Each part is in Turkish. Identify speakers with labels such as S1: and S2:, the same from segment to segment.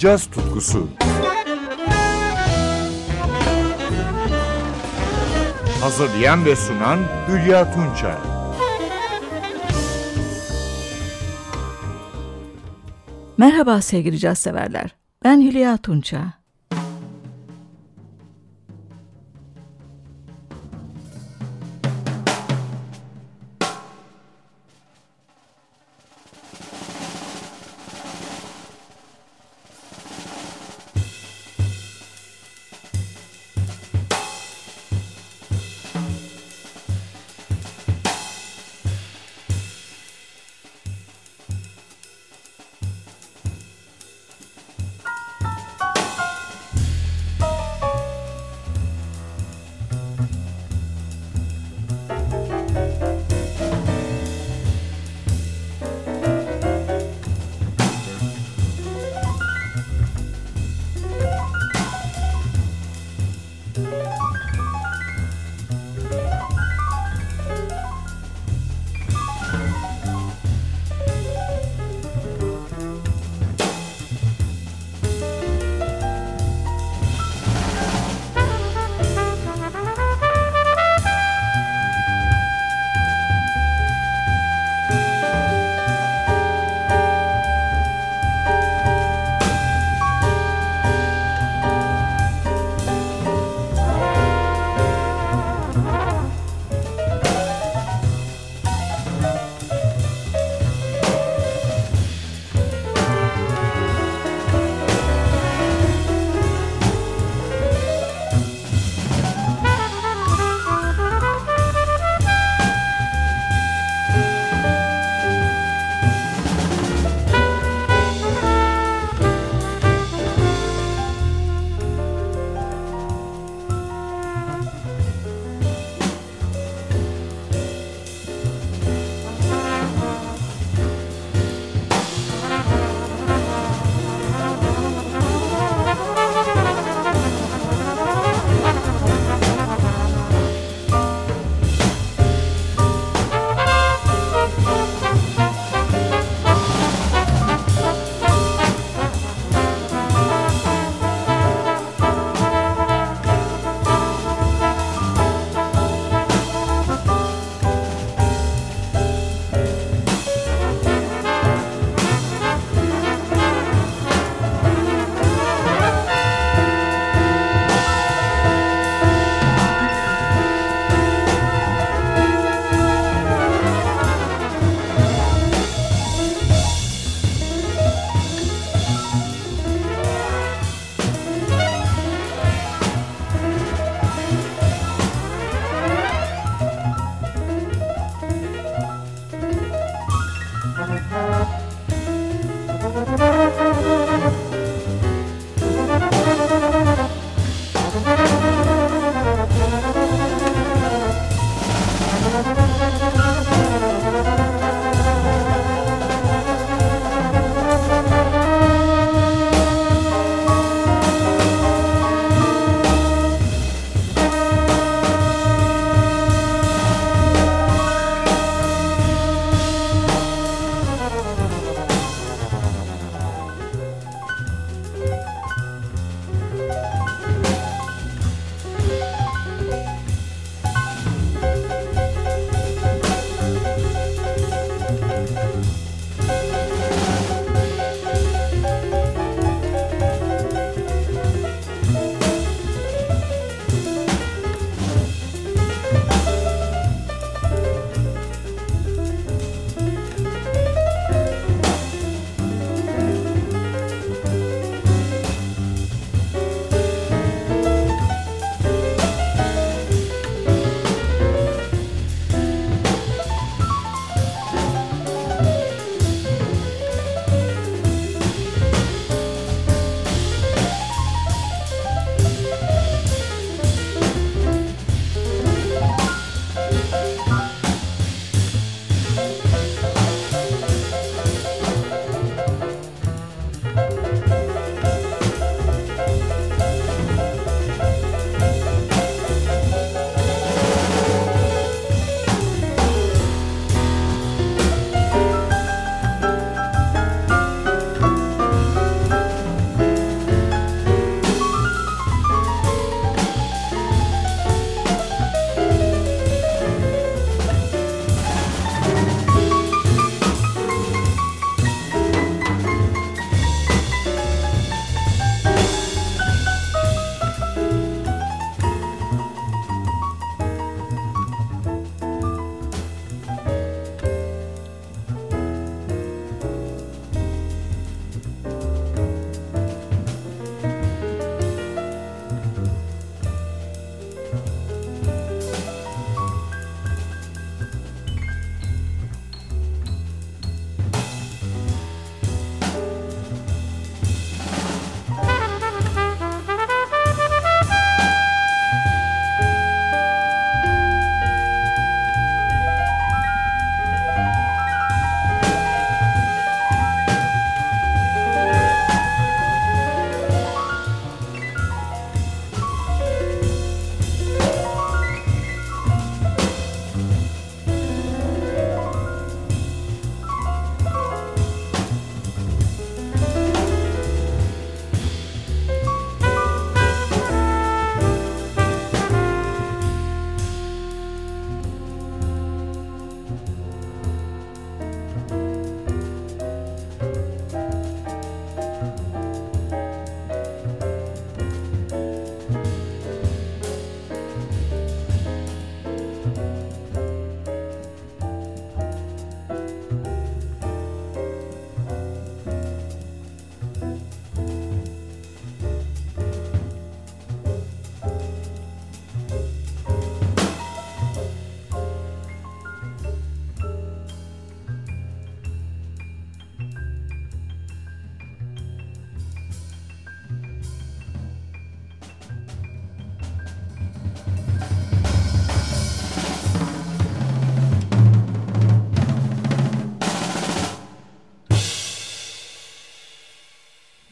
S1: caz tutkusu. Hazırlayan ve sunan Hülya Tunçay.
S2: Merhaba sevgili caz severler. Ben Hülya Tunça.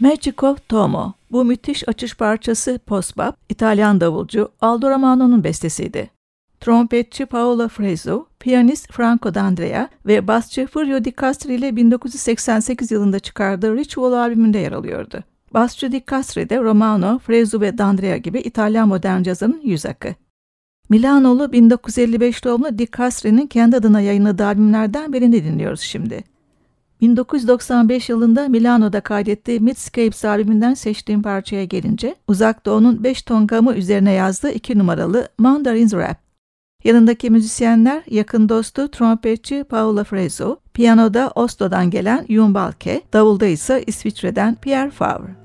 S2: Magic of Tomo. Bu müthiş açış parçası post-bop, İtalyan davulcu Aldo Romano'nun bestesiydi. Trompetçi Paolo Fresu, piyanist Franco D'Andrea ve basçı Furio Di Castri ile 1988 yılında çıkardığı Ritual albümünde yer alıyordu. Basçı Di Castri de Romano, Fresu ve D'Andrea gibi İtalyan modern cazının yüz akı. Milanolu 1955 doğumlu Di Castri'nin kendi adına yayınladığı albümlerden birini dinliyoruz şimdi. 1995 yılında Milano'da kaydettiği Midscapes albümünden seçtiğim parçaya gelince, Uzak Doğu'nun 5 ton gamı üzerine yazdığı 2 numaralı Mandarin's Rap. Yanındaki müzisyenler yakın dostu trompetçi Paolo Fresu, piyanoda Oslo'dan gelen Yun Balke, davulda ise İsviçre'den Pierre Favre.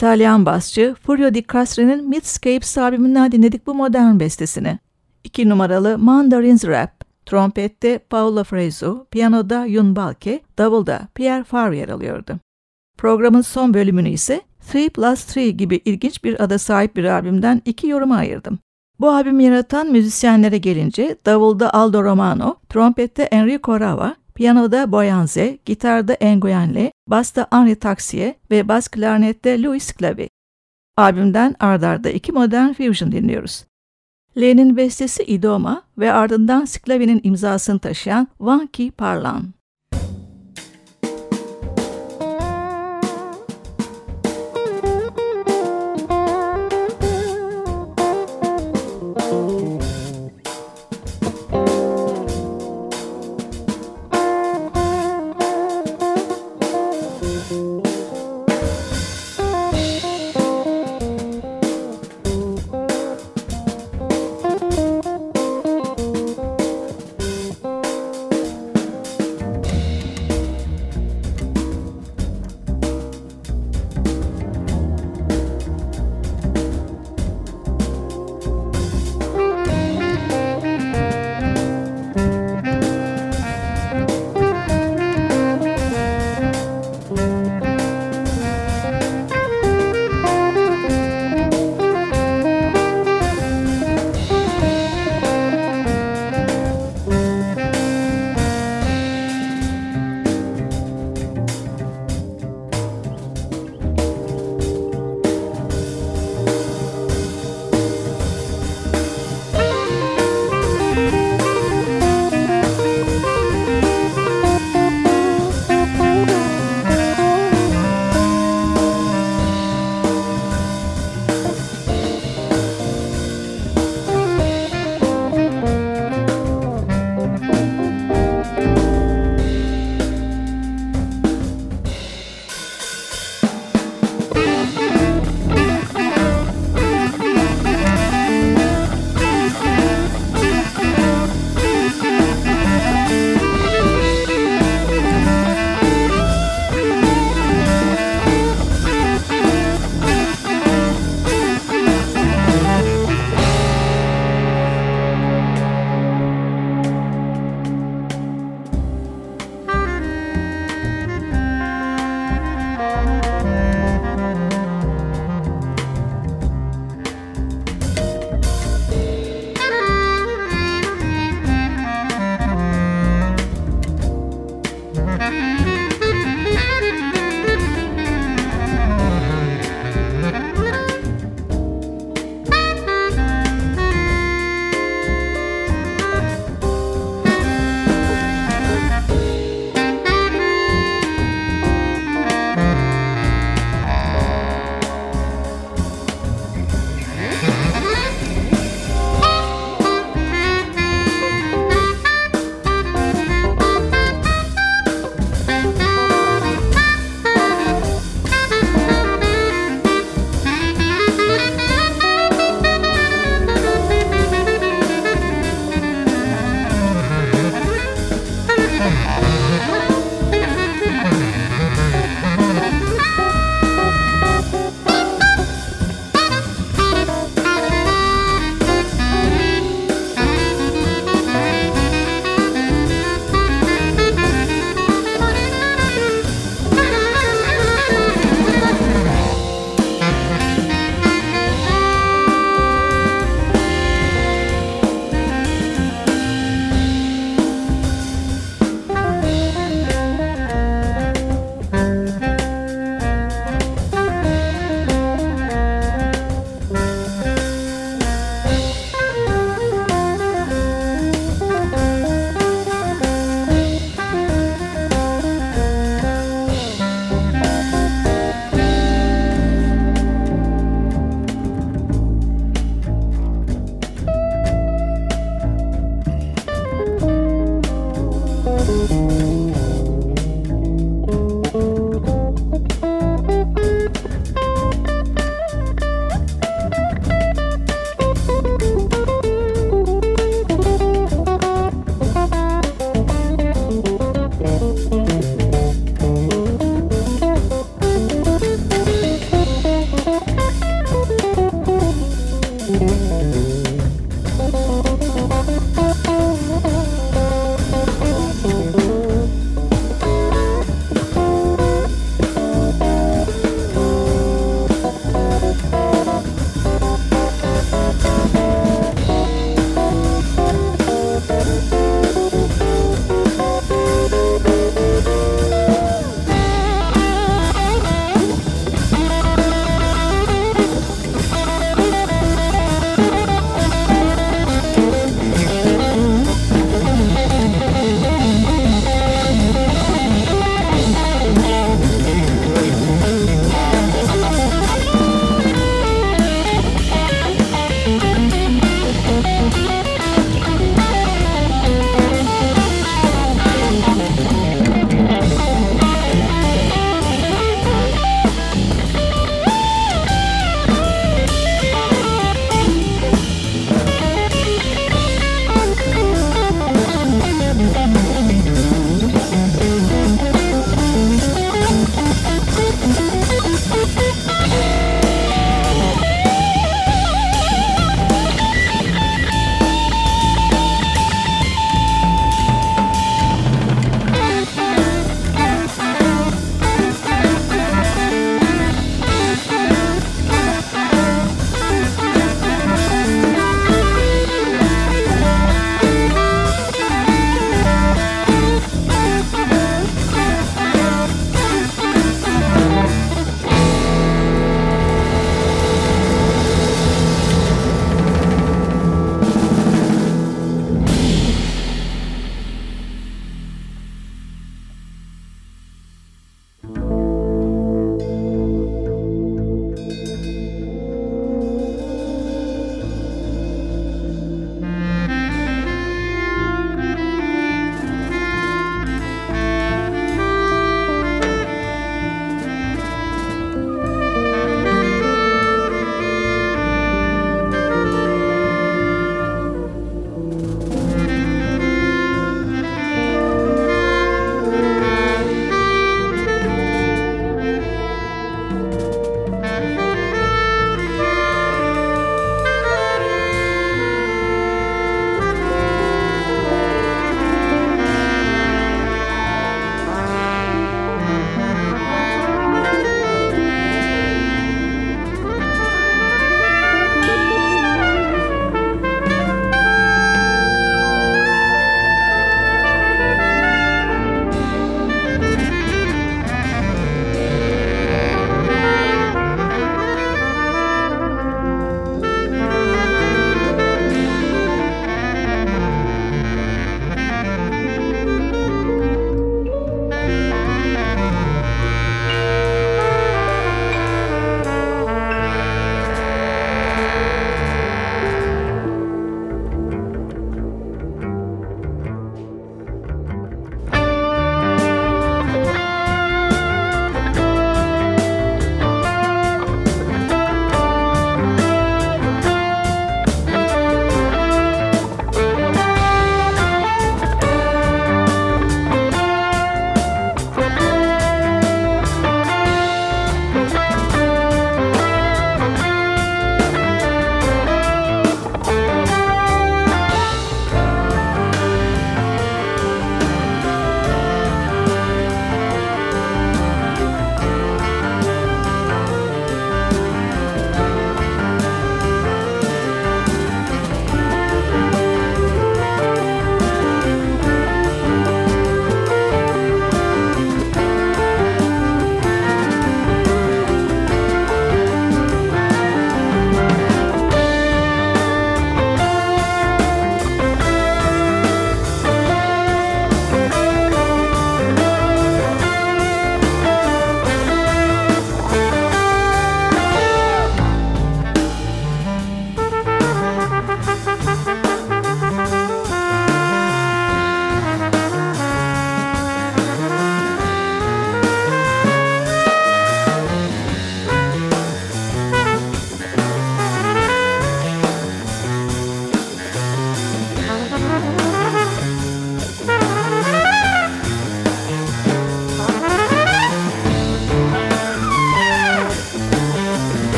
S2: İtalyan basçı Furio Di Castri'nin Midscapes albümünden dinledik bu modern bestesini. 2 numaralı Mandarin's Rap, trompette Paolo Fresu, piyanoda Yun Balke, davulda Pierre Favre yer alıyordu. Programın son bölümünü ise 3 Plus 3 gibi ilginç bir ada sahip bir albümden iki yoruma ayırdım. Bu albümü yaratan müzisyenlere gelince davulda Aldo Romano, trompette Enrico Rava, piyanoda Boyanze, gitarda Engoyenle, basta Henri Taxier ve bas klarnette Louis Clavi. Albümden ardarda iki modern fusion dinliyoruz. Len'in bestesi Idoma ve ardından Sclavi'nin imzasını taşıyan Vanki Parlan.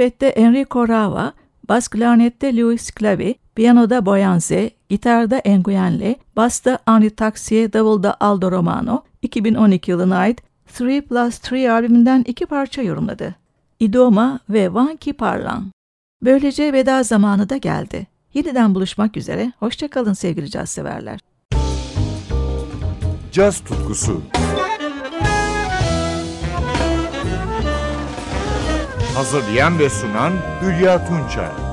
S2: Trompette Enrico Rava, bas klarnette Louis Clavi, piyanoda Boyanze, gitarda Nguyenle, basta Henri Taxier, davulda Aldo Romano, 2012 yılına ait 3 Plus 3 albümünden iki parça yorumladı. Idoma ve Vanki Parlan. Böylece veda zamanı da geldi. Yeniden buluşmak üzere, hoşçakalın sevgili caz severler.
S1: Caz tutkusu Hazırlayan ve sunan Hülya Tunçay